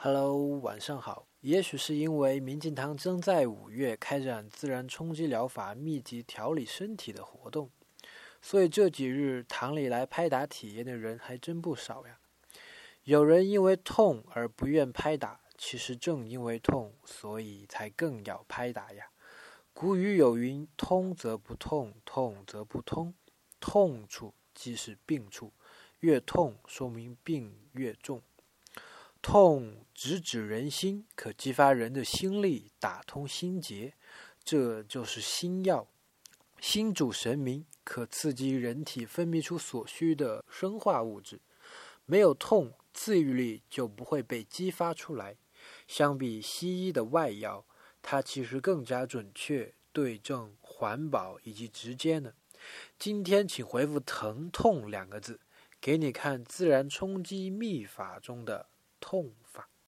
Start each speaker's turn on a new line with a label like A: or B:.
A: Hello，晚上好。也许是因为民进党正在五月开展自然冲击疗法密集调理身体的活动，所以这几日堂里来拍打体验的人还真不少呀。有人因为痛而不愿拍打，其实正因为痛，所以才更要拍打呀。古语有云：“通则不痛，痛则不通。痛处即是病处，越痛说明病越重。”痛直指人心，可激发人的心力，打通心结，这就是心药。心主神明，可刺激人体分泌出所需的生化物质。没有痛，自愈力就不会被激发出来。相比西医的外药，它其实更加准确、对症、环保以及直接呢。今天请回复“疼痛”两个字，给你看自然冲击秘法中的。痛法。